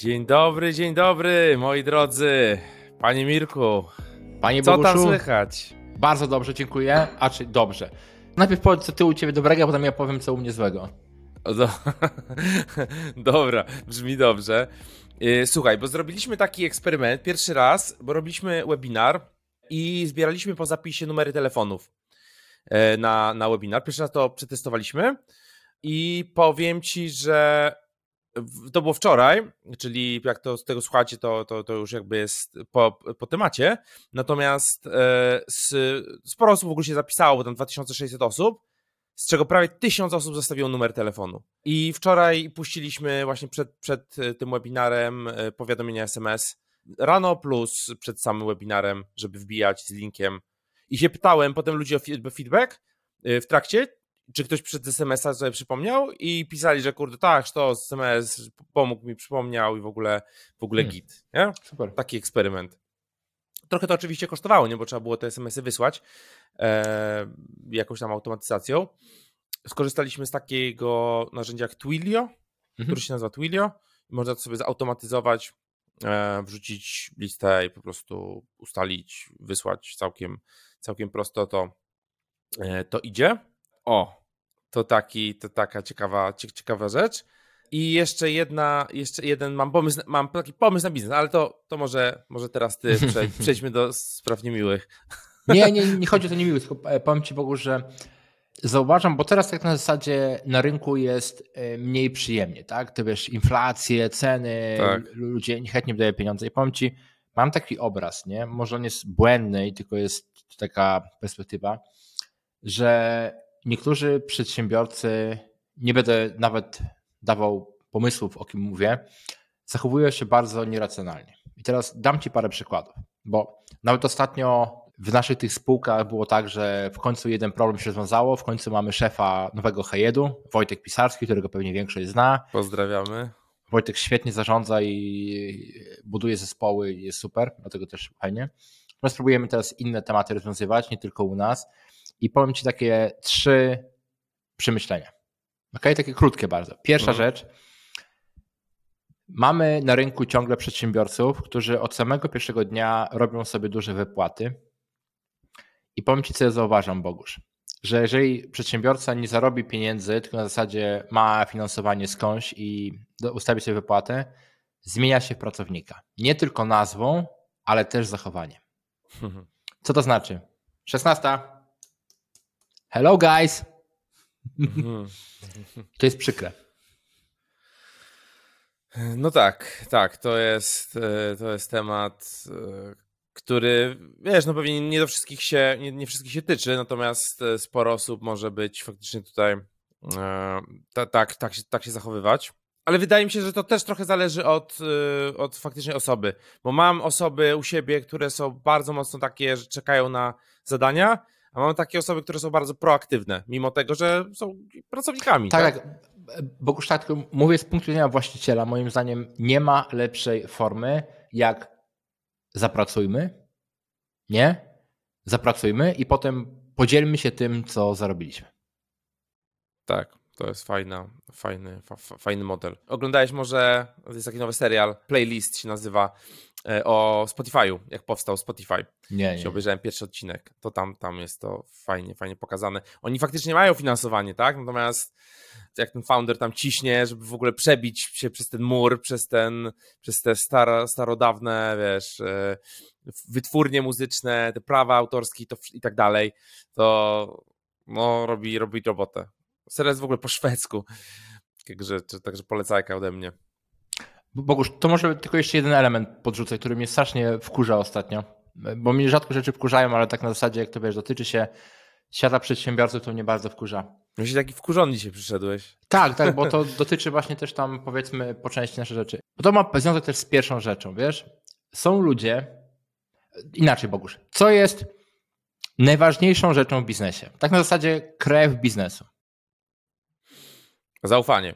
Dzień dobry, dzień dobry, moi drodzy. Panie Mirku, Panie co Boguszu, tam słychać? bardzo dobrze, dziękuję. A czy dobrze. Najpierw powiedz, co ty u ciebie dobrego, a potem ja powiem, co u mnie złego. Do... Dobra, brzmi dobrze. Yy, Słuchaj, bo zrobiliśmy taki eksperyment pierwszy raz, bo robiliśmy webinar i zbieraliśmy po zapisie numery telefonów e, na, na webinar. Pierwszy raz to przetestowaliśmy i powiem ci, że to było wczoraj, czyli jak to z tego słuchacie, to, to, to już jakby jest po, po temacie. Natomiast e, s, sporo osób w ogóle się zapisało, bo tam 2600 osób, z czego prawie 1000 osób zostawiło numer telefonu. I wczoraj puściliśmy właśnie przed, przed e, tym webinarem e, powiadomienia SMS rano plus przed samym webinarem, żeby wbijać z linkiem. I się pytałem potem ludzi o feedback e, w trakcie, czy ktoś przed SMS-a sobie przypomniał i pisali, że kurde, tak, to SMS pomógł mi, przypomniał i w ogóle, w ogóle Hmm. git, nie? Super. Taki eksperyment. Trochę to oczywiście kosztowało, nie? Bo trzeba było te SMS-y wysłać e, jakąś tam automatyzacją. Skorzystaliśmy z takiego narzędzia jak Twilio, który się nazywa Twilio. Można to sobie zautomatyzować, e, wrzucić listę i po prostu ustalić, wysłać całkiem, całkiem prosto to, e, to idzie. O, to, taki, to taka ciekawa, cie- ciekawa rzecz. I jeszcze jedna, jeszcze jeden, mam pomysł, mam taki pomysł na biznes, ale to, to może, może teraz ty prze, przejdźmy do spraw niemiłych. Nie, nie, nie chodzi o to niemiły, tylko e, powiem ci Bogu, że zauważam, bo teraz tak na zasadzie na rynku jest e, mniej przyjemnie, tak? Ty wiesz, inflacje, ceny, Tak. ludzie niechętnie wydają pieniądze i powiem ci, mam taki obraz, nie? Może on jest błędny i tylko jest taka perspektywa, że niektórzy przedsiębiorcy, nie będę nawet dawał pomysłów, o kim mówię, zachowują się bardzo nieracjonalnie. I teraz dam Ci parę przykładów, bo nawet ostatnio w naszych tych spółkach było tak, że w końcu jeden problem się rozwiązało, w końcu mamy szefa nowego Hejedu, Wojtek Pisarski, którego pewnie większość zna. Pozdrawiamy. Wojtek świetnie zarządza i buduje zespoły jest super, dlatego też fajnie. My spróbujemy teraz inne tematy rozwiązywać, nie tylko u nas i powiem Ci takie trzy przemyślenia. Ok, takie krótkie bardzo. Pierwsza Mhm. rzecz. Mamy na rynku ciągle przedsiębiorców, którzy od samego pierwszego dnia robią sobie duże wypłaty. I powiem Ci, co ja zauważam, Bogusz, że jeżeli przedsiębiorca nie zarobi pieniędzy, tylko na zasadzie ma finansowanie skądś i ustawi sobie wypłatę, zmienia się w pracownika. Nie tylko nazwą, ale też zachowaniem. Co to znaczy? 16. Hello guys. Mhm. To jest przykre. No tak, tak, to jest, e, to jest temat, e, który, wiesz, no pewnie nie do wszystkich się, nie, nie wszystkich się tyczy, natomiast e, sporo osób może być faktycznie tutaj e, ta, tak, tak, się, tak się zachowywać. Ale wydaje mi się, że to też trochę zależy od, od faktycznie osoby, bo mam osoby u siebie, które są bardzo mocno takie, że czekają na zadania, a mam takie osoby, które są bardzo proaktywne, mimo tego, że są pracownikami. Tak, tak. Bogusz, tak, mówię z punktu widzenia właściciela. Moim zdaniem nie ma lepszej formy jak zapracujmy, nie? Zapracujmy i potem podzielmy się tym, co zarobiliśmy. Tak, to jest fajna, fajny, fa, fa- fajny model. Oglądałeś może, to jest taki nowy serial, Playlist się nazywa, o Spotify'u, jak powstał Spotify. Nie, Się nie. obejrzałem pierwszy odcinek, to tam, tam jest to fajnie, fajnie pokazane. Oni faktycznie mają finansowanie, tak? Natomiast jak ten founder tam ciśnie, żeby w ogóle przebić się przez ten mur, przez ten, przez te staro, starodawne, wiesz, e, wytwórnie muzyczne, te prawa autorskie i to, i tak dalej, to no, robi, robi robotę. Serial jest w ogóle po szwedzku, także, także polecajka ode mnie. Bogusz, to może tylko jeszcze jeden element podrzucę, który mnie strasznie wkurza ostatnio, bo mnie rzadko rzeczy wkurzają, ale tak na zasadzie, jak to wiesz, dotyczy się świata przedsiębiorców, to mnie bardzo wkurza. Myślę, taki wkurzony dzisiaj przyszedłeś. Tak, tak, bo to dotyczy właśnie też tam powiedzmy po części nasze rzeczy. Bo to ma związek też z pierwszą rzeczą, wiesz? Są ludzie, inaczej Bogusz, co jest najważniejszą rzeczą w biznesie? Tak na zasadzie krew biznesu. Zaufanie.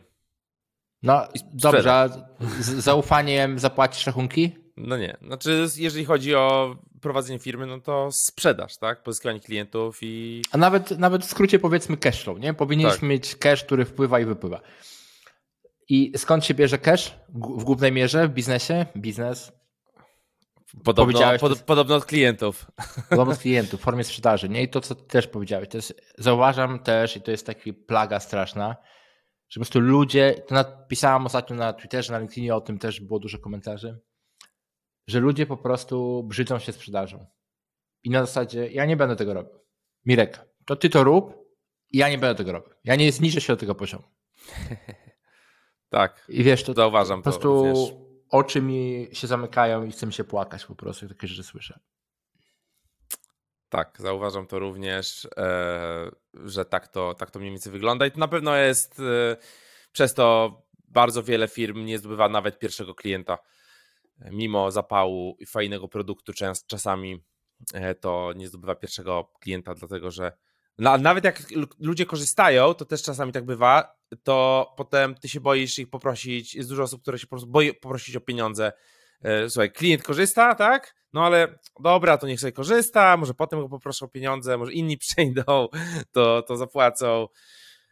No dobrze, a z zaufaniem zapłacisz rachunki? No nie. Znaczy, jeżeli chodzi o prowadzenie firmy, no to sprzedaż, tak? Pozyskiwanie klientów i. A nawet, nawet w skrócie powiedzmy cash flow, nie? Powinieneś Tak. mieć cash, który wpływa i wypływa. I skąd się bierze cash w głównej mierze w biznesie? Biznes. Podobno, pod, podobno od klientów. Podobno od klientów, w formie sprzedaży. Nie? I to, co też powiedziałeś, to jest, zauważam też, i to jest taki plaga straszna, że po prostu ludzie, to napisałam ostatnio na Twitterze, na LinkedInie o tym też było dużo komentarzy, że ludzie po prostu brzydzą się sprzedażą. I na zasadzie, ja nie będę tego robił. Mirek, to ty to rób i ja nie będę tego robił. Ja nie zniżę się do tego poziomu. tak. I wiesz, to zauważam po prostu to, oczy mi się zamykają i chcę mi się płakać po prostu, jak takie rzeczy słyszę. Tak, zauważam to również, e, że tak to, tak to mniej więcej wygląda i to na pewno jest e, przez to bardzo wiele firm nie zdobywa nawet pierwszego klienta. Mimo zapału i fajnego produktu czasami e, to nie zdobywa pierwszego klienta, dlatego że nawet jak ludzie korzystają, to też czasami tak bywa, to potem ty się boisz ich poprosić, jest dużo osób, które się po prostu boi poprosić o pieniądze. Słuchaj, klient korzysta, tak? No ale dobra, to niech sobie korzysta, może potem go poproszę o pieniądze, może inni przejdą, to, to zapłacą.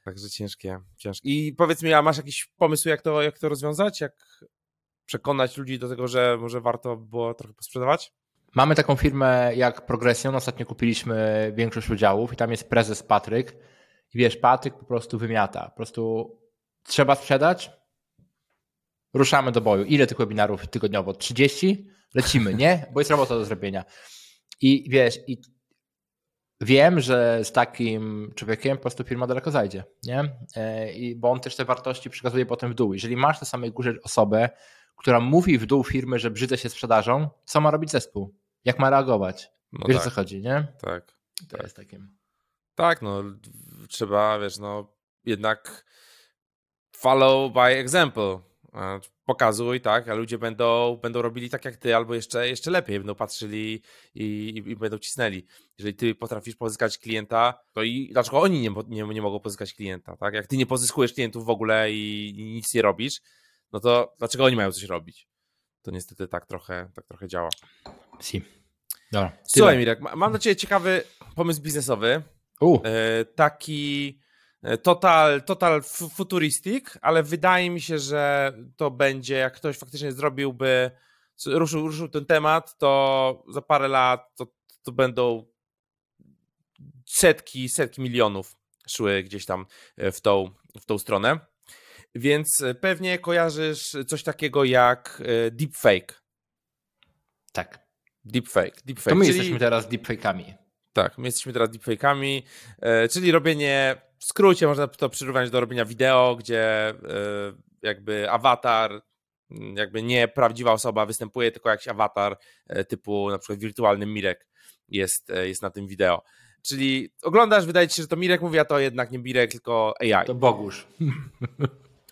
Także ciężkie, ciężkie. I powiedz mi, a masz jakiś pomysł, jak to, jak to rozwiązać? Jak przekonać ludzi do tego, że może warto było trochę posprzedawać? Mamy taką firmę jak Progression, ostatnio kupiliśmy większość udziałów i tam jest prezes Patryk. I wiesz, Patryk po prostu wymiata. Po prostu trzeba sprzedać, ruszamy do boju. Ile tych webinarów tygodniowo? 30? lecimy, nie? Bo jest robota do zrobienia. I wiesz, i wiem, że z takim człowiekiem po prostu firma daleko zajdzie, nie? E, I, bo on też te wartości przekazuje potem w dół. Jeżeli masz na samej górze osobę, która mówi w dół firmy, że brzydzę się sprzedażą, co ma robić zespół? Jak ma reagować? No wiesz tak. o co chodzi, nie? Tak. To tak. jest takim. Tak, no trzeba, wiesz, no jednak follow by example pokazuj, tak, a ludzie będą, będą robili tak jak ty, albo jeszcze, jeszcze lepiej, będą patrzyli i, i, będą cisnęli. Jeżeli ty potrafisz pozyskać klienta, to i dlaczego oni nie, nie, nie mogą pozyskać klienta, tak? Jak ty nie pozyskujesz klientów w ogóle i, i nic nie robisz, no to dlaczego oni mają coś robić? To niestety tak trochę, tak trochę działa. Si. Dobra, Słuchaj, Mirek, mam do ciebie ciekawy pomysł biznesowy. E, taki total, total futuristic, ale wydaje mi się, że to będzie, jak ktoś faktycznie zrobiłby, ruszył, ruszył ten temat, to za parę lat to, to będą setki, setki milionów szły gdzieś tam e, w tą, w tą stronę. Więc e, pewnie kojarzysz coś takiego jak deepfake. Tak. Deepfake. deepfake to my czyli... jesteśmy teraz deepfake'ami. Tak, my jesteśmy teraz deepfake'ami, czyli robienie w skrócie można to przyrównać do robienia wideo, gdzie e, jakby awatar, mm, jakby nie prawdziwa osoba występuje, tylko jakiś awatar e, typu na przykład wirtualny Mirek jest, e, jest na tym wideo. Czyli oglądasz, wydaje ci się, że to Mirek mówi, a to jednak nie Mirek, tylko AI. To Bogusz.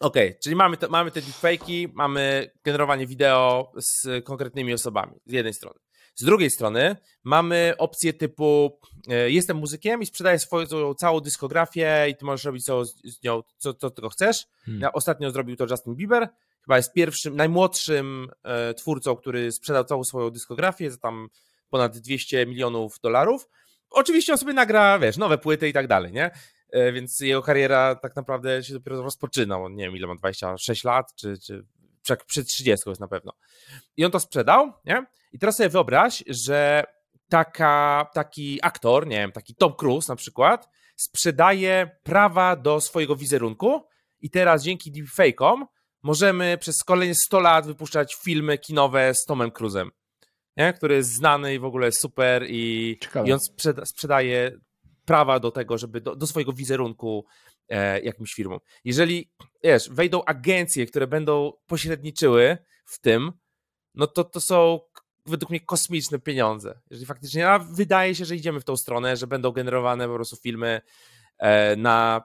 Okej, okay, czyli mamy te, mamy te deepfake'i, mamy generowanie wideo z konkretnymi osobami z jednej strony. Z drugiej strony mamy opcję typu e, jestem muzykiem i sprzedaję swoją całą dyskografię i ty możesz robić co, z nią, co, co tylko chcesz. Hmm. Ja ostatnio zrobił to Justin Bieber, chyba jest pierwszym, najmłodszym e, twórcą, który sprzedał całą swoją dyskografię za tam ponad 200 milionów dolarów. Oczywiście on sobie nagra, wiesz, nowe płyty i tak dalej, nie? E, więc jego kariera tak naprawdę się dopiero rozpoczyna. On nie wiem, ile ma, 26 lat, czy, czy przed 30 jest na pewno. I on to sprzedał, nie? I teraz sobie wyobraź, że taka, taki aktor, nie wiem, taki Tom Cruise na przykład, sprzedaje prawa do swojego wizerunku i teraz dzięki deepfake'om możemy przez kolejne 100 lat wypuszczać filmy kinowe z Tomem Cruise'em, nie? który jest znany i w ogóle super i, i on sprzeda sprzedaje prawa do tego, żeby do, do swojego wizerunku jakimś firmom. Jeżeli, wiesz, wejdą agencje, które będą pośredniczyły w tym, no to to są według mnie kosmiczne pieniądze. Jeżeli faktycznie, a wydaje się, że idziemy w tą stronę, że będą generowane po prostu filmy e, na,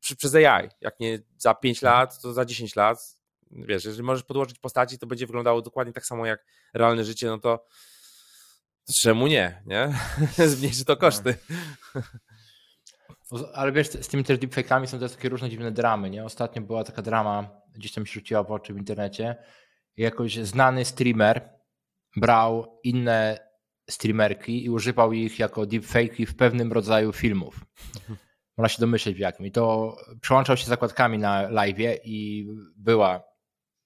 przy, przez AI. Jak nie za 5 mhm. lat, to za 10 lat. Wiesz, jeżeli możesz podłożyć postaci, to będzie wyglądało dokładnie tak samo jak realne życie, no to, czemu nie, nie? Zmniejszy to no. koszty. Ale wiesz, z tymi też deepfake'ami są też takie różne dziwne dramy, nie? Ostatnio była taka drama, gdzieś tam się rzuciła w oczy w internecie. Jakoś znany streamer brał inne streamerki i używał ich jako deepfake'i w pewnym rodzaju filmów. Można się domyśleć w jakim. I to przełączał się zakładkami na live i była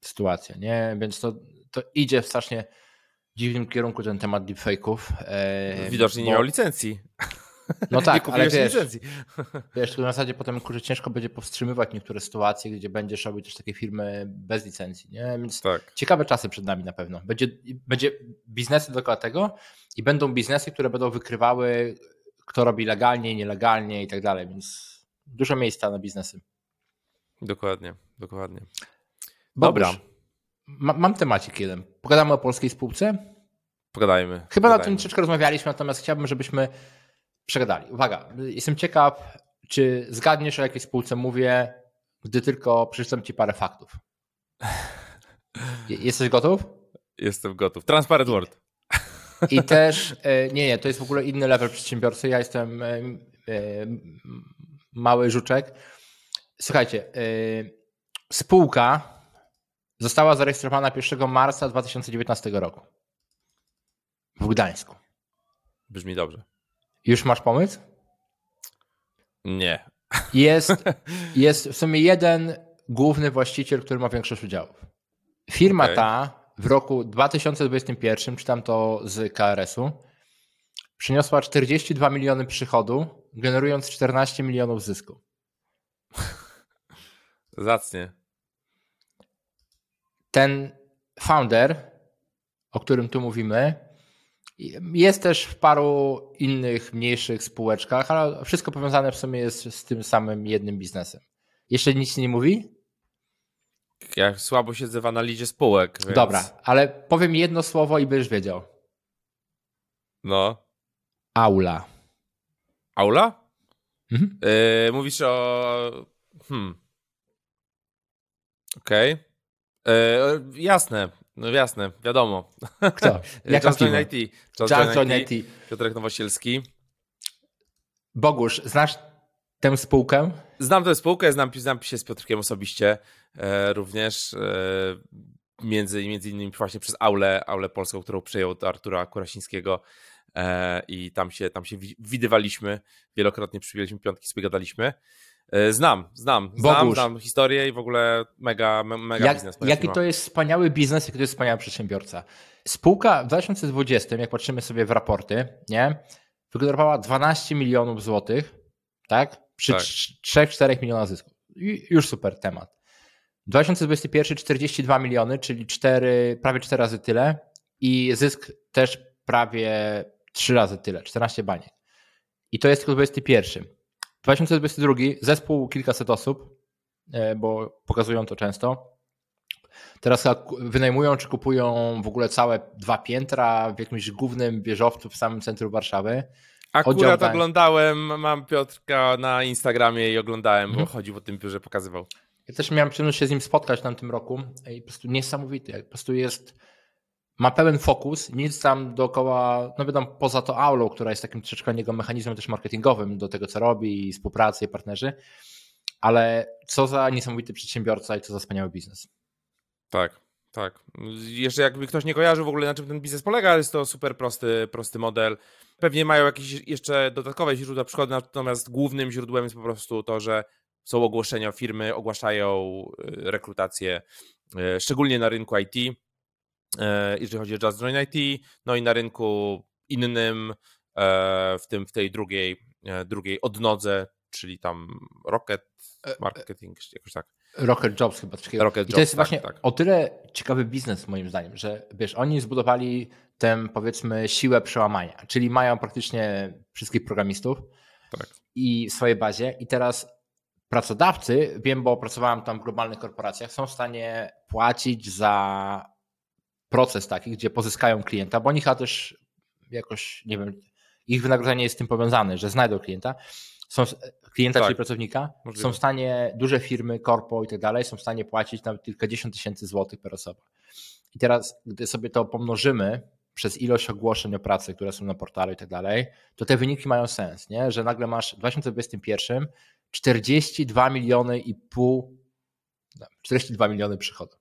sytuacja, nie? Więc to, to idzie w strasznie dziwnym kierunku ten temat deepfake'ów. E, Widocznie bo... nie miał licencji. No tak, ale wiesz, licencji. wiesz, to na zasadzie potem kurczę, ciężko będzie powstrzymywać niektóre sytuacje, gdzie będziesz robić też takie firmy bez licencji, nie? Więc tak. ciekawe czasy przed nami na pewno. Będzie, będzie biznesy dookoła tego i będą biznesy, które będą wykrywały, kto robi legalnie, nielegalnie i tak dalej, więc dużo miejsca na biznesy. Dokładnie, dokładnie. Dobra. Ma, mam temacik jeden. Pogadamy o polskiej spółce? Pogadajmy. Chyba pogadajmy. na tym troszeczkę rozmawialiśmy, natomiast chciałbym, żebyśmy przegadali. Uwaga, jestem ciekaw, czy zgadniesz o jakiej spółce mówię, gdy tylko przeczytam ci parę faktów. Jesteś gotów? Jestem gotów. Transparent World. I też, e, nie, nie, to jest w ogóle inny level przedsiębiorcy. Ja jestem e, e, mały żuczek. Słuchajcie, spółka została zarejestrowana 1 marca 2019 roku w Gdańsku. Brzmi dobrze. Już masz pomysł? Nie. Jest, jest w sumie jeden główny właściciel, który ma większość udziałów. Firma okay. ta w roku 2021, czytam to z KRS-u, przyniosła 42 miliony przychodu, generując 14 milionów zysku. Zacnie. Ten founder, o którym tu mówimy, jest też w paru innych mniejszych spółeczkach, ale wszystko powiązane w sumie jest z tym samym jednym biznesem. Jeszcze nic nie mówi? Ja słabo siedzę w analizie spółek. Więc... Dobra, ale powiem jedno słowo i będziesz wiedział. No. Aula. Aula? Mhm. Yy, mówisz o. Hmm. Okej. Okay. Yy, jasne. No jasne, wiadomo. Kto? Jaka Just Join IT. Just, Just Join IT. IT. Piotrek Nowosielski. Bogusz, znasz tę spółkę? Znam tę spółkę, znam, znam się z Piotrkiem osobiście e, również. E, między, między innymi właśnie przez Aulę, Aulę Polską, którą przejął od Artura Kurasińskiego e, i tam się, tam się widywaliśmy, wielokrotnie przybieraliśmy piątki, sobie gadaliśmy. E, znam, znam, znam, znam historię i w ogóle mega, mega jak, biznes. Jaki to jest wspaniały biznes, jaki to jest wspaniały przedsiębiorca. Spółka w 2020, jak patrzymy sobie w raporty, nie, wygenerowała 12 milionów złotych, tak? Przy tak. 3-4 milionach zysku. Już super temat. 2021 42 miliony, czyli 4, prawie 4 razy tyle i zysk też prawie 3 razy tyle, 14 baniek. I to jest tylko 21. 2022 zespół kilkaset osób, e, bo pokazują to często. Teraz wynajmują czy kupują w ogóle całe dwa piętra w jakimś głównym wieżowcu w samym centrum Warszawy. Akurat oglądałem, mam Piotrka na Instagramie i oglądałem, bo mhm. chodził po tym biurze, pokazywał. Ja też miałem przyjemność się z nim spotkać w tamtym roku i po prostu niesamowity. Po prostu jest ma pełen fokus, nic tam dookoła, no wiadomo, poza to aulą, która jest takim troszeczkę jego mechanizmem też marketingowym do tego, co robi, i współpracy, i partnerzy, ale co za niesamowity przedsiębiorca i co za wspaniały biznes. Tak, tak. Jeszcze jakby ktoś nie kojarzył w ogóle na czym ten biznes polega, jest to super prosty, prosty model. Pewnie mają jakieś jeszcze dodatkowe źródła przychodu, natomiast głównym źródłem jest po prostu to, że są ogłoszenia, firmy ogłaszają y, rekrutację, y, szczególnie na rynku IT, jeżeli chodzi o Just Join IT, no i na rynku innym, e, w tym w tej drugiej, e, drugiej odnodze, czyli tam Rocket Marketing, jakoś tak. Rocket Jobs chyba. Rocket I to jest tak, właśnie tak. o tyle ciekawy biznes moim zdaniem, że wiesz, oni zbudowali tę powiedzmy siłę przełamania, czyli mają praktycznie wszystkich programistów tak. i w swojej bazie i teraz pracodawcy, wiem, bo pracowałem tam w globalnych korporacjach, są w stanie płacić za proces taki, gdzie pozyskają klienta, bo oni chyba też jakoś, nie wiem, ich wynagrodzenie jest z tym powiązane, że znajdą klienta, są klienta, tak, czyli pracownika, możliwe. są w stanie, duże firmy, korpo i tak dalej, są w stanie płacić nawet kilkadziesiąt tysięcy złotych per osoba. I teraz, gdy sobie to pomnożymy przez ilość ogłoszeń o pracy, które są na portalu i tak dalej, to te wyniki mają sens, nie? że nagle masz w 2021 42 miliony i pół, 42 miliony przychodu.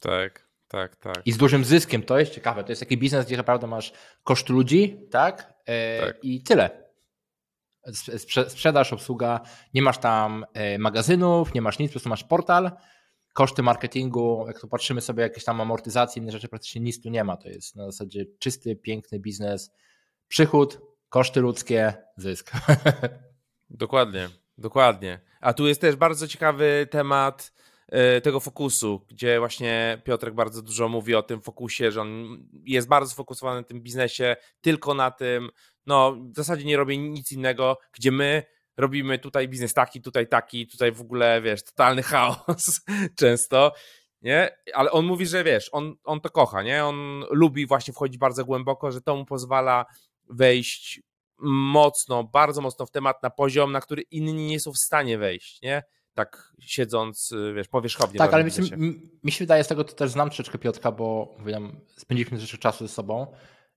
Tak tak, tak. I z dużym zyskiem, to jest ciekawe. To jest taki biznes, gdzie naprawdę masz koszt ludzi, tak? E, tak. I tyle. sprzedaż, obsługa, nie masz tam e, magazynów, nie masz nic, po prostu masz portal, koszty marketingu, jak tu patrzymy sobie jakieś tam amortyzacje, inne rzeczy, praktycznie nic tu nie ma, to jest na zasadzie czysty, piękny biznes, przychód, koszty ludzkie, zysk. Dokładnie, dokładnie. A tu jest też bardzo ciekawy temat tego fokusu, gdzie właśnie Piotrek bardzo dużo mówi o tym fokusie, że on jest bardzo sfokusowany na tym biznesie, tylko na tym, no w zasadzie nie robi nic innego, gdzie my robimy tutaj biznes taki, tutaj taki, tutaj w ogóle, wiesz, totalny chaos często, nie? Ale on mówi, że wiesz, on, on to kocha, nie? On lubi właśnie wchodzić bardzo głęboko, że to mu pozwala wejść mocno, bardzo mocno w temat na poziom, na który inni nie są w stanie wejść, nie? Tak siedząc, wiesz, powierzchownie. Tak, ale mi się, mi się wydaje, z tego to też znam troszeczkę Piotka, bo wiem, spędziliśmy troszeczkę czasu ze sobą,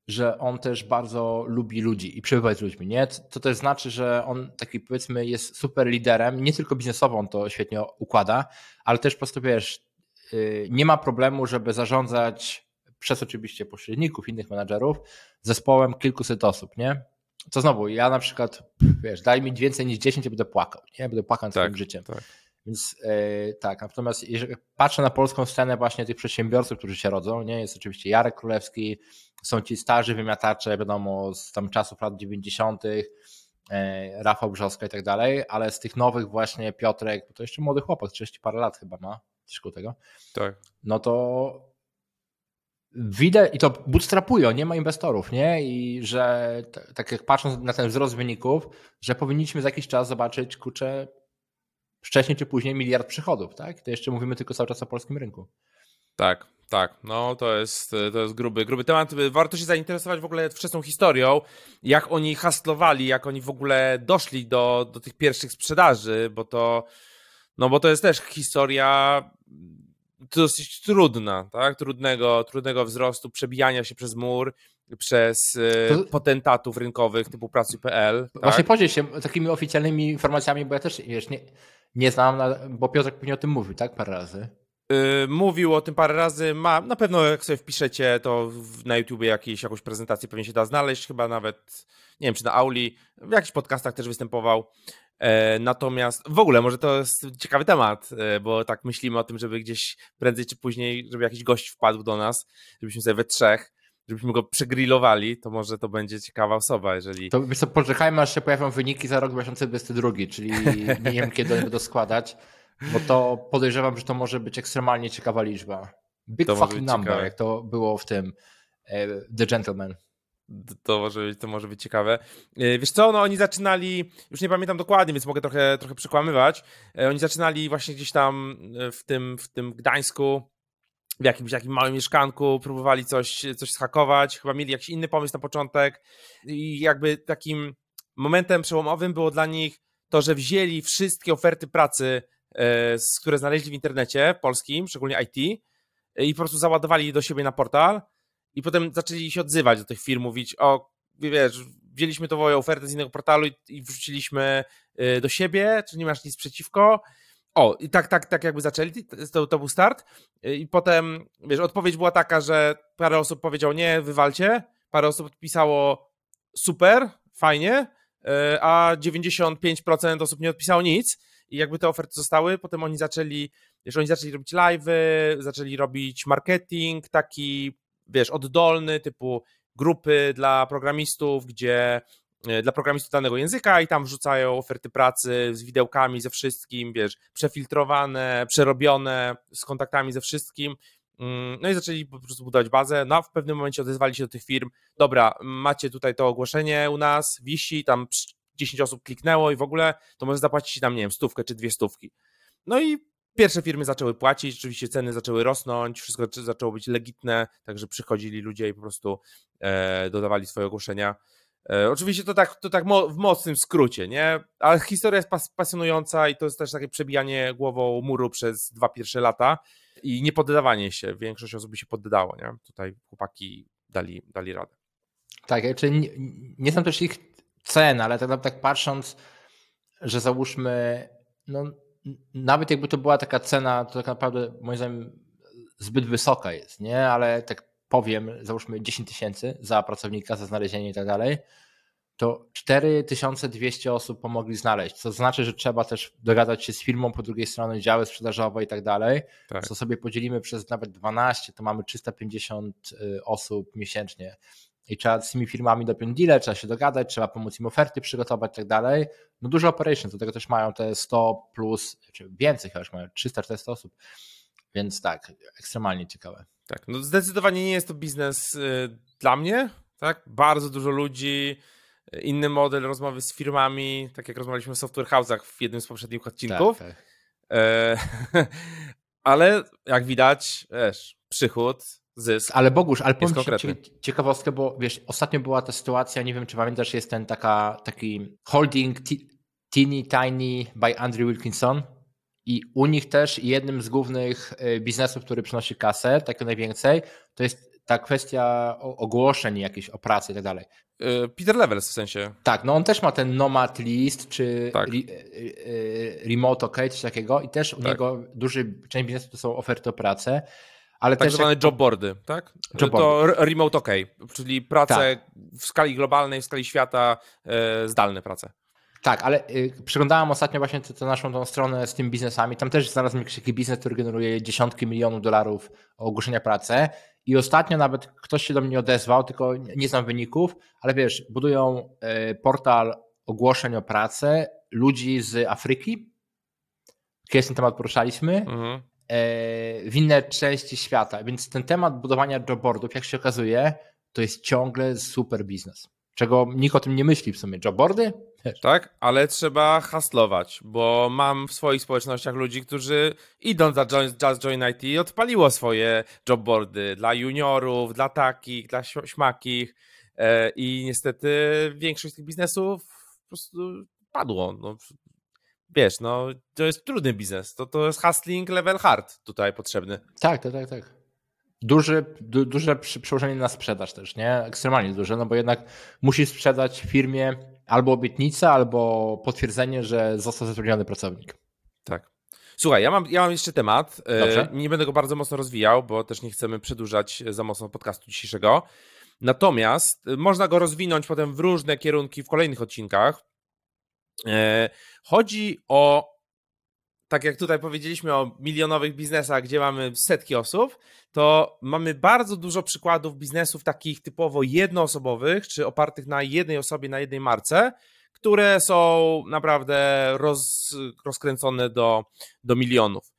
że on też bardzo lubi ludzi i przebywać z ludźmi, nie? To też znaczy, że on taki powiedzmy jest super liderem, nie tylko biznesowo on to świetnie układa, ale też po prostu wiesz, y, nie ma problemu, żeby zarządzać przez oczywiście pośredników, innych menadżerów, zespołem kilkuset osób, nie? To znowu, ja na przykład, wiesz, daj mi więcej niż 10, ja będę płakał, nie? Będę płakał nad tak, swoim życiem. Tak. Więc yy, tak, natomiast jeżeli patrzę na polską scenę właśnie tych przedsiębiorców, którzy się rodzą, nie? Jest oczywiście Jarek Królewski, są ci starzy wymiatacze, wiadomo, z tam czasów lat 90., e, Rafał Brzoska i tak dalej, ale z tych nowych właśnie Piotrek, bo to jeszcze młody chłopak, 30 parę lat chyba ma, coś tego. Tak. No to widać i to bootstrapują, nie ma inwestorów, nie? I że tak jak patrząc na ten wzrost wyników, że powinniśmy za jakiś czas zobaczyć, kurczę, wcześniej czy później miliard przychodów, tak? To jeszcze mówimy tylko cały czas o polskim rynku. Tak, tak, no to jest, to jest gruby, gruby temat. Warto się zainteresować w ogóle wczesną historią, jak oni haslowali, jak oni w ogóle doszli do, do tych pierwszych sprzedaży, bo to, no bo to jest też historia dosyć trudna, tak? Trudnego, trudnego wzrostu, przebijania się przez mur, przez e, to... potentatów rynkowych typu pracuj.pl. Tak? Właśnie podziel się takimi oficjalnymi informacjami, bo ja też wiesz, nie, nie znam, bo Piotr pewnie o tym mówił, tak? Parę razy. Yy, mówił o tym parę razy. Ma, na pewno jak sobie wpiszecie, to na YouTubie jakieś, jakąś prezentację pewnie się da znaleźć, chyba nawet, nie wiem, czy na Auli, w jakichś podcastach też występował. E, natomiast w ogóle może to jest ciekawy temat, e, bo tak myślimy o tym, żeby gdzieś prędzej czy później, żeby jakiś gość wpadł do nas, żebyśmy sobie we trzech, żebyśmy go przegrillowali, to może to będzie ciekawa osoba, jeżeli... To wiesz co, poczekajmy aż się pojawią wyniki za rok 2022, czyli nie wiem kiedy będą składać. Bo to podejrzewam, że to może być ekstremalnie ciekawa liczba. Big to fucking number, ciekawe. jak to było w tym e, The Gentleman. To może, być, to może być ciekawe. E, wiesz co, no oni zaczynali, już nie pamiętam dokładnie, więc mogę trochę, trochę przekłamywać. E, oni zaczynali właśnie gdzieś tam w tym, w tym Gdańsku, w jakimś takim małym mieszkanku, próbowali coś, coś schakować, chyba mieli jakiś inny pomysł na początek i jakby takim momentem przełomowym było dla nich to, że wzięli wszystkie oferty pracy E, które znaleźli w internecie polskim, szczególnie IT, e, i po prostu załadowali je do siebie na portal i potem zaczęli się odzywać do tych firm, mówić, o, wiesz, wzięliśmy to ofertę z innego portalu i, i wrzuciliśmy e, do siebie, czy nie masz nic przeciwko? O, i tak, tak, tak jakby zaczęli, to, to był start. I potem, wiesz, odpowiedź była taka, że parę osób powiedziało nie, wywalcie, parę osób odpisało super, fajnie, a 95% osób nie odpisało nic. I jakby te oferty zostały, potem oni zaczęli, wiesz, oni zaczęli robić live'y, zaczęli robić marketing taki, wiesz, oddolny, typu grupy dla programistów, gdzie e, dla programistów danego języka i tam wrzucają oferty pracy z widełkami, ze wszystkim, wiesz, przefiltrowane, przerobione, z kontaktami ze wszystkim. Mm, no i zaczęli po prostu budować bazę. No a w pewnym momencie odezwali się do tych firm. Dobra, macie tutaj to ogłoszenie u nas, wisi, tam 10 osób kliknęło i w ogóle, to może zapłacić tam, nie wiem, stówkę czy dwie stówki. No i pierwsze firmy zaczęły płacić, rzeczywiście ceny zaczęły rosnąć, wszystko zaczęło być legitne, także przychodzili ludzie i po prostu e, dodawali swoje ogłoszenia. E, oczywiście to tak, to tak mo w mocnym skrócie, nie? Ale historia jest pas pasjonująca i to jest też takie przebijanie głową muru przez dwa pierwsze lata i nie poddawanie się. Większość osób by się poddało, nie? Tutaj chłopaki dali, dali radę. Tak, czyli nie, nie znam też ich cen, ale tak, tak patrząc, że załóżmy, no, nawet jakby to była taka cena, to tak naprawdę moim zdaniem zbyt wysoka jest, nie? Ale tak powiem, załóżmy 10 tysięcy za pracownika, za znalezienie i tak dalej, to 4200 osób pomogli znaleźć, co znaczy, że trzeba też dogadać się z firmą po drugiej stronie, działy sprzedażowe i tak dalej, tak. co sobie podzielimy przez nawet 12, to mamy 350 y, osób miesięcznie i trzeba z tymi firmami dopiąć deal, trzeba się dogadać, trzeba pomóc im oferty przygotować i tak dalej. No dużo operations, do tego też mają te 100 plus, czy więcej chyba już mają, 300-400 osób, więc tak, ekstremalnie ciekawe. Tak, no zdecydowanie nie jest to biznes y, dla mnie, tak? Bardzo dużo ludzi, inny model rozmowy z firmami, tak jak rozmawialiśmy o software house'ach w jednym z poprzednich odcinków. Tak, tak. E, ale jak widać, wiesz, przychód, zysk. Ale Bogusz, ale powiem ci ciekawostkę, bo wiesz, ostatnio była ta sytuacja, nie wiem czy pamiętasz, jest ten taka, taki holding Teeny Tiny by Andrew Wilkinson i u nich też jednym z głównych e, biznesów, który przynosi kasę, tak najwięcej, to jest ta kwestia ogłoszeń jakichś o pracy i tak dalej. E, Peter Levels w sensie. Tak, no on też ma ten Nomad List, czy tak. re, Remote OK, coś takiego i też u tak. niego duży część biznesu to są oferty o pracę. Ale tak też zwane jak... jobboardy, tak? Job to remote OK, czyli prace tak. w skali globalnej, w skali świata, e, zdalne prace. Tak, ale y, przeglądałem ostatnio właśnie tę naszą tą stronę z tymi biznesami. Tam też znalazłem jakiś taki biznes, który generuje dziesiątki milionów dolarów ogłoszenia pracy. I ostatnio nawet ktoś się do mnie odezwał, tylko nie znam wyników, ale wiesz, budują y, portal ogłoszeń o pracę ludzi z Afryki. Kiedyś ten temat poruszaliśmy. Mhm. Y, w inne części świata. Więc ten temat budowania jobboardów, jak się okazuje, to jest ciągle super biznes. Czego nikt o tym nie myśli w sumie. Jobboardy? Tak, ale trzeba haslować, bo mam w swoich społecznościach ludzi, którzy idąc za Just Join IT odpaliło swoje jobboardy dla juniorów, dla takich, dla śmakich e, i niestety większość tych biznesów po prostu padło. No, wiesz, no to jest trudny biznes, to, to jest hustling level hard tutaj potrzebny. Tak, tak, tak, tak duży, du, duże przełożenie na sprzedaż też, nie? Ekstremalnie duże, no bo jednak musisz sprzedać firmie albo obietnicę, albo potwierdzenie, że został zatrudniony pracownik. Tak. Słuchaj, ja mam, ja mam jeszcze temat. E, Dobrze. Nie będę go bardzo mocno rozwijał, bo też nie chcemy przedłużać za mocno podcastu dzisiejszego. Natomiast e, można go rozwinąć potem w różne kierunki w kolejnych odcinkach. E, chodzi o tak jak tutaj powiedzieliśmy o milionowych biznesach, gdzie mamy setki osób, to mamy bardzo dużo przykładów biznesów takich typowo jednoosobowych, czy opartych na jednej osobie, na jednej marce, które są naprawdę roz, rozkręcone do, do milionów.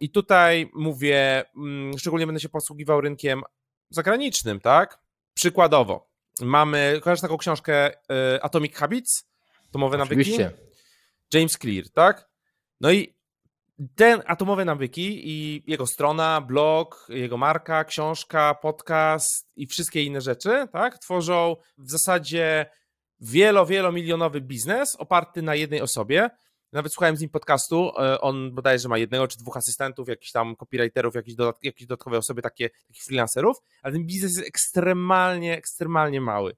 I tutaj mówię, mm, szczególnie będę się posługiwał rynkiem zagranicznym, tak? Przykładowo, mamy, kojarzysz taką książkę y, Atomic Habits? Tomowe nawyki? James Clear, tak? No i ten Atomowe Nawyki i jego strona, blog, jego marka, książka, podcast i wszystkie inne rzeczy, tak, tworzą w zasadzie wielo, wielomilionowy biznes oparty na jednej osobie. Nawet słuchałem z nim podcastu, e, on bodajże ma jednego czy dwóch asystentów, jakichś tam copywriterów, jakieś, jakieś dodatkowe osoby, takie, takich freelancerów, ale ten biznes jest ekstremalnie, ekstremalnie mały.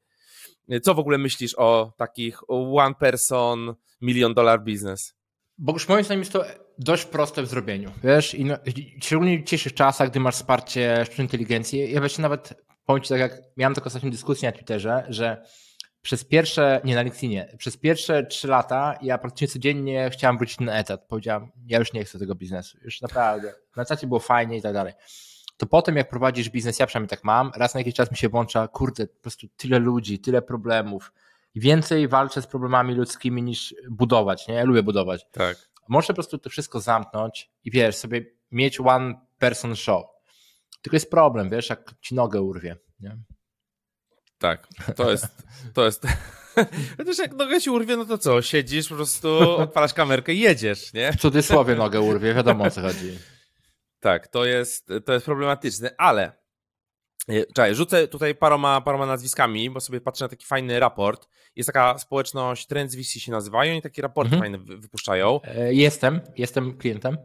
Co w ogóle myślisz o takich one person, million dollar business? Bo już moim zdaniem jest to dość proste w zrobieniu. Wiesz, i no, szczególnie w dzisiejszych czasach, gdy masz wsparcie sztucznej inteligencji, ja właśnie nawet powiem tak, jak miałem taką ostatnią dyskusję na Twitterze, że przez pierwsze, nie na LinkedInie, przez pierwsze trzy lata ja praktycznie codziennie chciałem wrócić na etat. Powiedziałem, ja już nie chcę tego biznesu, już naprawdę. Na etacie było fajnie i tak dalej. To potem jak prowadzisz biznes, ja przynajmniej tak mam, raz na jakiś czas mi się włącza, kurde, po prostu tyle ludzi, tyle problemów, i więcej walczę z problemami ludzkimi niż budować, nie? Ja lubię budować. Tak. Można po prostu to wszystko zamknąć i wiesz, sobie mieć one person show. Tylko jest problem, wiesz, jak ci nogę urwie, nie? Tak, to jest, to jest, chociaż jak nogę ci urwie, no to co, siedzisz po prostu, odpalasz kamerkę i jedziesz, nie? W cudzysłowie nogę urwie, wiadomo o co chodzi. Tak, to jest, to jest problematyczne, ale E, czekaj, rzucę tutaj paroma, paroma nazwiskami, bo sobie patrzę na taki fajny raport. Jest taka społeczność Trends VC się nazywają i takie raporty mhm. fajne wypuszczają. E, jestem, jestem klientem.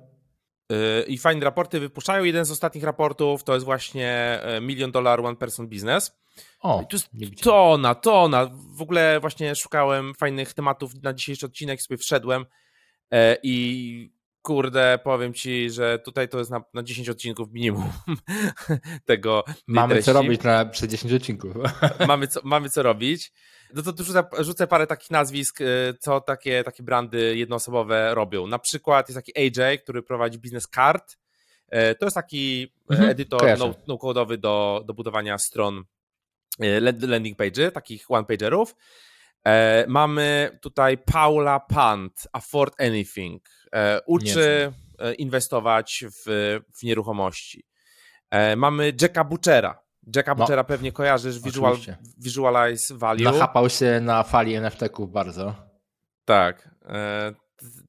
E, I fajne raporty wypuszczają. Jeden z ostatnich raportów to jest właśnie Million Dollar One Person Business. O, I to jest tona, tona. W ogóle właśnie szukałem fajnych tematów na dzisiejszy odcinek, sobie wszedłem i kurde, powiem ci, że tutaj to jest na, na 10 odcinków minimum tego. Mamy treści. co robić na przez 10 odcinków. mamy, co, mamy co robić. No to tu rzucę, rzucę parę takich nazwisk, y, co takie, takie brandy jednoosobowe robią. Na przykład jest taki AJ, który prowadzi biznes Card. Y, to jest taki Mhm, edytor kojarzę. no- no-codowy do, do budowania stron y, land- landing page'y, takich one-pagerów. E, Mamy tutaj Paula Pant, Afford Anything. E, Uczy e, inwestować w, w nieruchomości. E, Mamy Jacka Butchera. Jacka No. Butchera pewnie kojarzysz, Visual, Oczywiście. Visualize Value. Nachapał się na fali NFT-ków bardzo. Tak.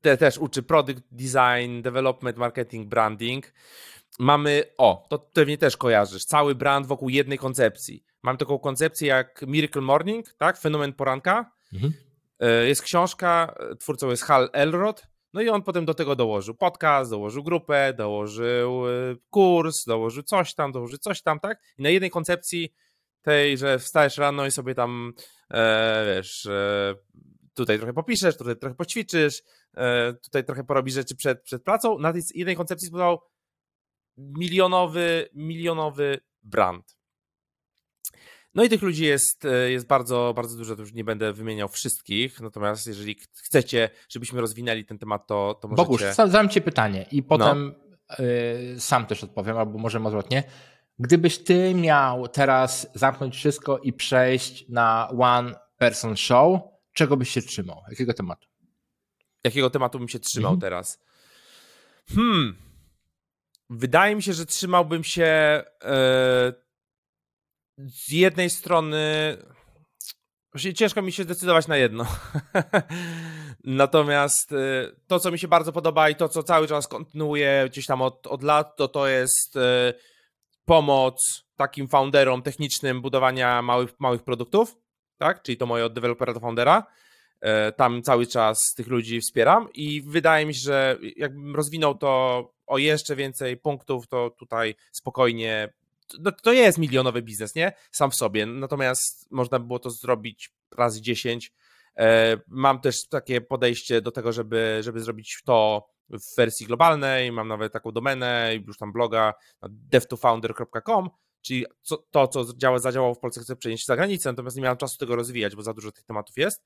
Te, też uczy product design, development, marketing, branding. Mamy, o, to pewnie też kojarzysz, cały brand wokół jednej koncepcji. Mam taką koncepcję jak Miracle Morning, tak? Fenomen poranka. Mhm. Jest książka, twórcą jest Hal Elrod, no i on potem do tego dołożył podcast, dołożył grupę, dołożył e, kurs, dołożył coś tam, dołożył coś tam, tak? I na jednej koncepcji tej, że wstajesz rano i sobie tam, e, wiesz, e, tutaj trochę popiszesz, tutaj trochę poćwiczysz, e, tutaj trochę porobisz rzeczy przed, przed pracą, na tej jednej koncepcji zbudował milionowy, milionowy brand. No i tych ludzi jest, e, jest bardzo, bardzo dużo, to już nie będę wymieniał wszystkich, natomiast jeżeli ch- chcecie, żebyśmy rozwinęli ten temat, to, to możecie... Bogusz, za- zadam ci pytanie i potem y, sam też odpowiem, albo możemy odwrotnie. Gdybyś ty miał teraz zamknąć wszystko i przejść na one person show, czego byś się trzymał? Jakiego tematu? Jakiego tematu bym się trzymał Mhm. teraz? Hmm. Wydaje mi się, że trzymałbym się e, z jednej strony. Ciężko mi się zdecydować na jedno. Natomiast e, to, co mi się bardzo podoba i to, co cały czas kontynuuję gdzieś tam od, od lat, to to jest e, pomoc takim founderom technicznym budowania małych, małych produktów, tak? Czyli to moje od dewelopera do foundera. E, Tam cały czas tych ludzi wspieram i wydaje mi się, że jakbym rozwinął to o jeszcze więcej punktów, to tutaj spokojnie. No, to jest milionowy biznes, nie? Sam w sobie. Natomiast można było to zrobić razy 10. E, Mam też takie podejście do tego, żeby, żeby zrobić to w wersji globalnej. Mam nawet taką domenę i już tam bloga na dev2founder.com, czyli co, to, co działa, zadziałało w Polsce, chcę przenieść za granicę, natomiast nie miałem czasu tego rozwijać, bo za dużo tych tematów jest.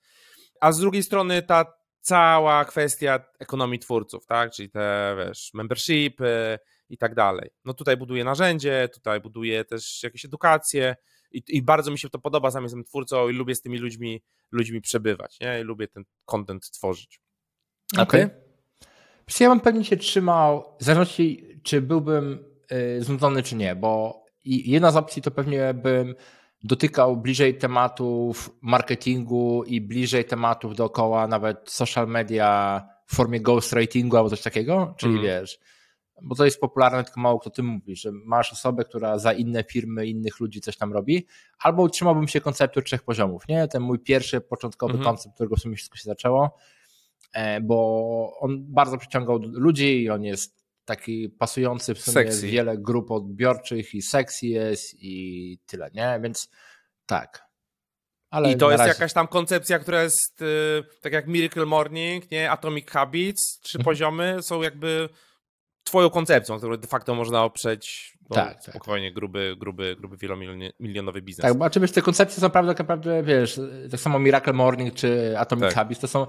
A z drugiej strony ta cała kwestia ekonomii twórców, tak? Czyli te, wiesz, membershipy i tak dalej. No tutaj buduję narzędzie, tutaj buduję też jakieś edukacje i, i bardzo mi się to podoba, sam jestem twórcą i lubię z tymi ludźmi, ludźmi przebywać, nie? I lubię ten content tworzyć. A Okej. ty? Wiesz, Ja bym pewnie się trzymał, w zależności czy byłbym y, znudzony, czy nie, bo jedna z opcji to pewnie bym dotykał bliżej tematów marketingu i bliżej tematów dookoła, nawet social media w formie ghostwritingu albo coś takiego, czyli Mhm. wiesz, bo to jest popularne, tylko mało kto tym mówi, że masz osobę, która za inne firmy, innych ludzi coś tam robi, albo utrzymałbym się konceptu trzech poziomów, nie? Ten mój pierwszy, początkowy Mhm. koncept, którego w sumie wszystko się zaczęło, e, bo on bardzo przyciągał ludzi i on jest taki pasujący w sumie Sexy. wiele grup odbiorczych i sexy jest i tyle, nie? Więc tak. Ale I to jest razie- jakaś tam koncepcja, która jest y, tak jak Miracle Morning, nie? Atomic Habits, trzy Mhm. poziomy są jakby twoją koncepcją, którą de facto można oprzeć no, Tak, tak. spokojnie gruby, gruby, gruby wielomilionowy biznes. Tak, bo oczywiście te koncepcje są naprawdę, tak naprawdę, wiesz, tak samo Miracle Morning czy Atomic Tak. Habits to są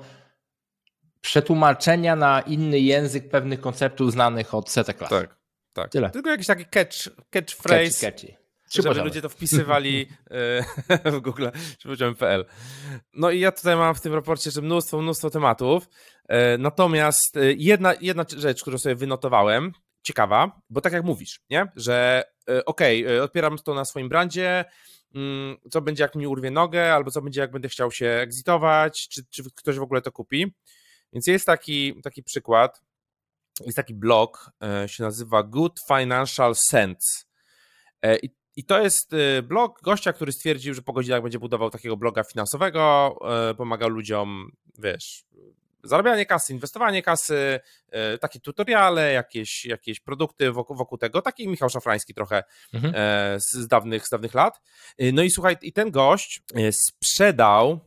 przetłumaczenia na inny język pewnych konceptów znanych od setek lat. tak, tak. Tyle. Tylko jakiś taki catch, Catchy, catchphrase, catchy. Trzy żeby ludzie to wpisywali e, w Google, czy poziom.pl. No i ja tutaj mam w tym raporcie jeszcze mnóstwo, mnóstwo tematów. E, Natomiast e, jedna, jedna rzecz, którą sobie wynotowałem, ciekawa, bo tak jak mówisz, nie? że e, okej, e, odpieram to na swoim brandzie, mm, co będzie jak mi urwie nogę, albo co będzie jak będę chciał się exitować, czy, czy ktoś w ogóle to kupi. Więc jest taki, taki przykład, jest taki blog, się nazywa Good Financial Sense. I, I to jest blog gościa, który stwierdził, że po godzinach będzie budował takiego bloga finansowego, pomagał ludziom, wiesz, zarabianie kasy, inwestowanie kasy, e, takie tutoriale, jakieś, jakieś produkty wokół, wokół tego, taki Michał Szafrański trochę Mhm. e, z, dawnych, z dawnych lat. E, No i słuchaj, i ten gość sprzedał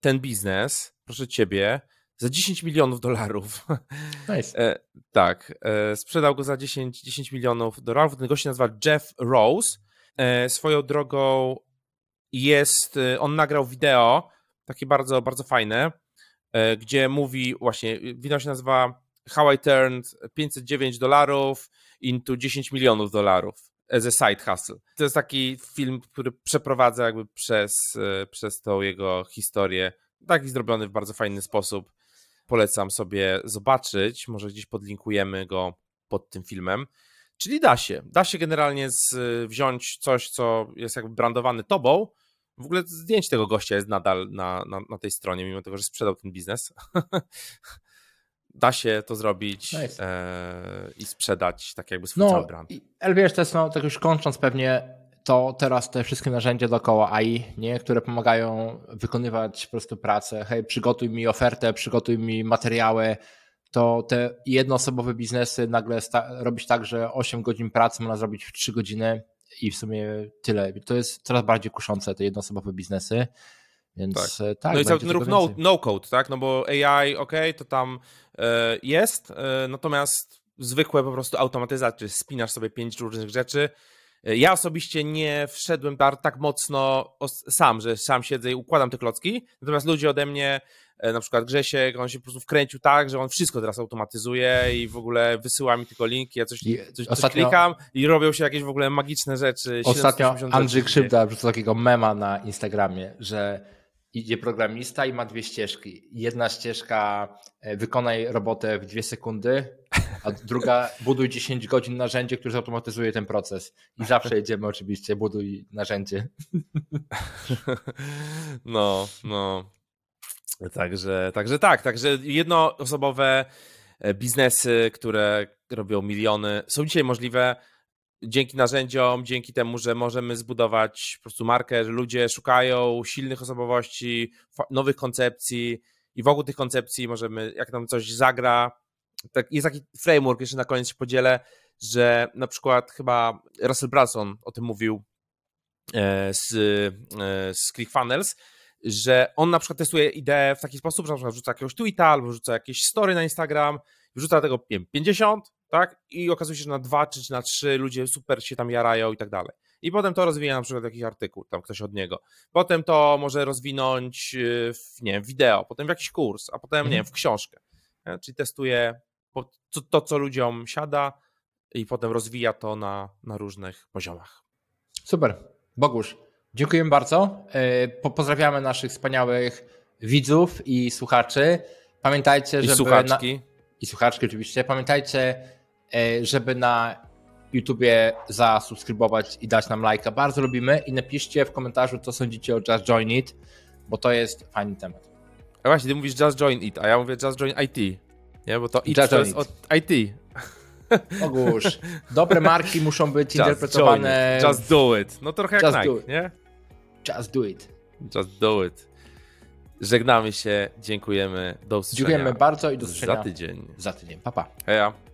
ten biznes, proszę ciebie, za 10 milionów dolarów. Nice. E, tak, e, sprzedał go za 10, 10 milionów dolarów. Ten gość się nazywa Jeff Rose. E, swoją drogą jest, on nagrał wideo, takie bardzo, bardzo fajne, gdzie mówi właśnie, wideo się nazywa How I Turned 509 dolarów into 10 milionów dolarów as a side hustle. To jest taki film, który przeprowadza jakby przez, e, przez tą jego historię, taki zrobiony w bardzo fajny sposób. Polecam sobie zobaczyć, może gdzieś podlinkujemy go pod tym filmem. Czyli da się, da się generalnie z, wziąć coś, co jest jakby brandowane tobą. W ogóle zdjęcie tego gościa jest nadal na, na, na tej stronie, mimo tego, że sprzedał ten biznes. da się to zrobić nice. e, i sprzedać tak jakby swój no, cały brand. Ale wiesz, to jest, no, tak już kończąc pewnie, to teraz te wszystkie narzędzia dookoła AI, nie, które pomagają wykonywać po prostu pracę. Hej, przygotuj mi ofertę, przygotuj mi materiały, to te jednoosobowe biznesy nagle robić tak, że 8 godzin pracy można zrobić w 3 godziny i w sumie tyle. To jest coraz bardziej kuszące te jednoosobowe biznesy. Więc tak. tak no i cały ten ruch no, no, code, tak? No bo AI, ok, to tam e, jest, e, natomiast zwykłe po prostu automatyzacje, spinasz sobie pięć różnych rzeczy. E, ja osobiście nie wszedłem tak mocno sam, że sam siedzę i układam te klocki, natomiast ludzie ode mnie E, na przykład Grzesiek, on się po prostu wkręcił tak, że on wszystko teraz automatyzuje i w ogóle wysyła mi tylko linki, ja coś, coś, ostatnio, coś klikam i robią się jakieś w ogóle magiczne rzeczy. Ostatnio Andrzej Krzywda wrzucił takiego mema na Instagramie, że idzie programista i ma dwie ścieżki. Jedna ścieżka e, wykonaj robotę w dwie sekundy, a druga buduj 10 godzin narzędzie, które zautomatyzuje ten proces. I zawsze jedziemy oczywiście, buduj narzędzie. No, no. Także, także tak, także jednoosobowe e, biznesy, które robią miliony, są dzisiaj możliwe dzięki narzędziom, dzięki temu, że możemy zbudować po prostu markę, że ludzie szukają silnych osobowości, nowych koncepcji i wokół tych koncepcji możemy, jak nam coś zagra, tak, jest taki framework, jeszcze na koniec się podzielę, że na przykład chyba Russell Brunson o tym mówił e, z, e, z ClickFunnels, że on na przykład testuje ideę w taki sposób, że na przykład wrzuca jakiegoś tweeta albo wrzuca jakieś story na Instagram, wrzuca tego nie wiem, 50, tak? I okazuje się, że na dwa czy na trzy ludzie super się tam jarają i tak dalej. I potem to rozwija na przykład jakiś artykuł, tam ktoś od niego. Potem to może rozwinąć y, w, nie wiem, wideo, potem w jakiś kurs, a potem, nie wiem, w książkę. Nie? Czyli testuje to, to, co ludziom siada i potem rozwija to na, na różnych poziomach. Super. Bogusz, Dziękujemy bardzo. E, pozdrawiamy naszych wspaniałych widzów i słuchaczy. Pamiętajcie, żeby. I słuchaczki. Na... I słuchaczki, oczywiście. Pamiętajcie, żeby na YouTubie zasubskrybować i dać nam lajka. Bardzo lubimy i napiszcie w komentarzu, co sądzicie o Just Join It, bo to jest fajny temat. A właśnie, ty mówisz Just Join It, a ja mówię Just Join IT. Nie, bo to IT to jest it. od IT. Ogóż. Dobre marki muszą być just interpretowane. Just do it. No trochę jak just Nike, nie? Just do it. Just do it. Żegnamy się, dziękujemy. Do usłyszenia. Dziękujemy bardzo i do usłyszenia za tydzień. Za tydzień. Papa. Pa. Heja.